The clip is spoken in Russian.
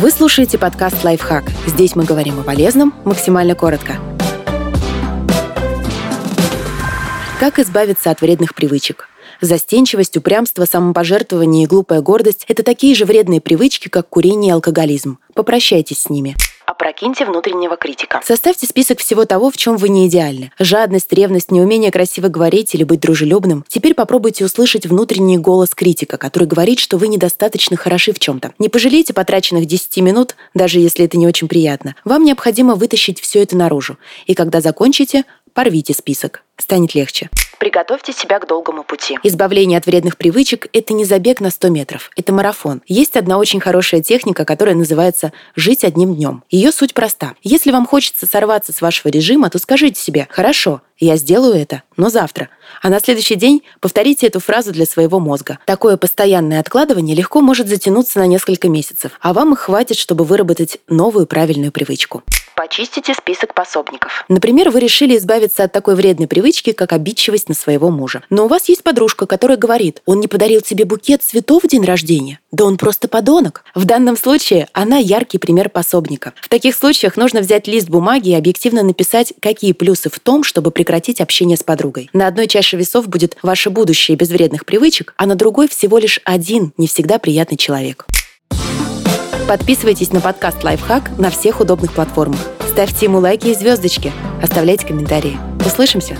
Вы слушаете подкаст «Лайфхак». Здесь мы говорим о полезном максимально коротко. Как избавиться от вредных привычек? Застенчивость, упрямство, самопожертвование и глупая гордость – это такие же вредные привычки, как курение и алкоголизм. Попрощайтесь с ними. Опрокиньте внутреннего критика. Составьте список всего того, в чем вы не идеальны. Жадность, ревность, неумение красиво говорить или быть дружелюбным. Теперь попробуйте услышать внутренний голос критика, который говорит, что вы недостаточно хороши в чем-то. Не пожалейте потраченных 10 минут, даже если это не очень приятно. Вам необходимо вытащить все это наружу. И когда закончите, порвите список. Станет легче. Приготовьте себя к долгому пути. Избавление от вредных привычек – это не забег на 100 метров, это марафон. Есть одна очень хорошая техника, которая называется «жить одним днем». Ее суть проста. Если вам хочется сорваться с вашего режима, то скажите себе «хорошо, я сделаю это, но завтра». А на следующий день повторите эту фразу для своего мозга. Такое постоянное откладывание легко может затянуться на несколько месяцев, а вам их хватит, чтобы выработать новую правильную привычку. Почистите список пособников. Например, вы решили избавиться от такой вредной привычки, как обидчивость на своего мужа. Но у вас есть подружка, которая говорит, он не подарил тебе букет цветов в день рождения. Да он просто подонок. В данном случае она яркий пример пособника. В таких случаях нужно взять лист бумаги и объективно написать, какие плюсы в том, чтобы прекратить общение с подругой. На одной чаше весов будет ваше будущее без вредных привычек, а на другой всего лишь один не всегда приятный человек. Подписывайтесь на подкаст «Лайфхак» на всех удобных платформах. Ставьте ему лайки и звездочки. Оставляйте комментарии. Услышимся!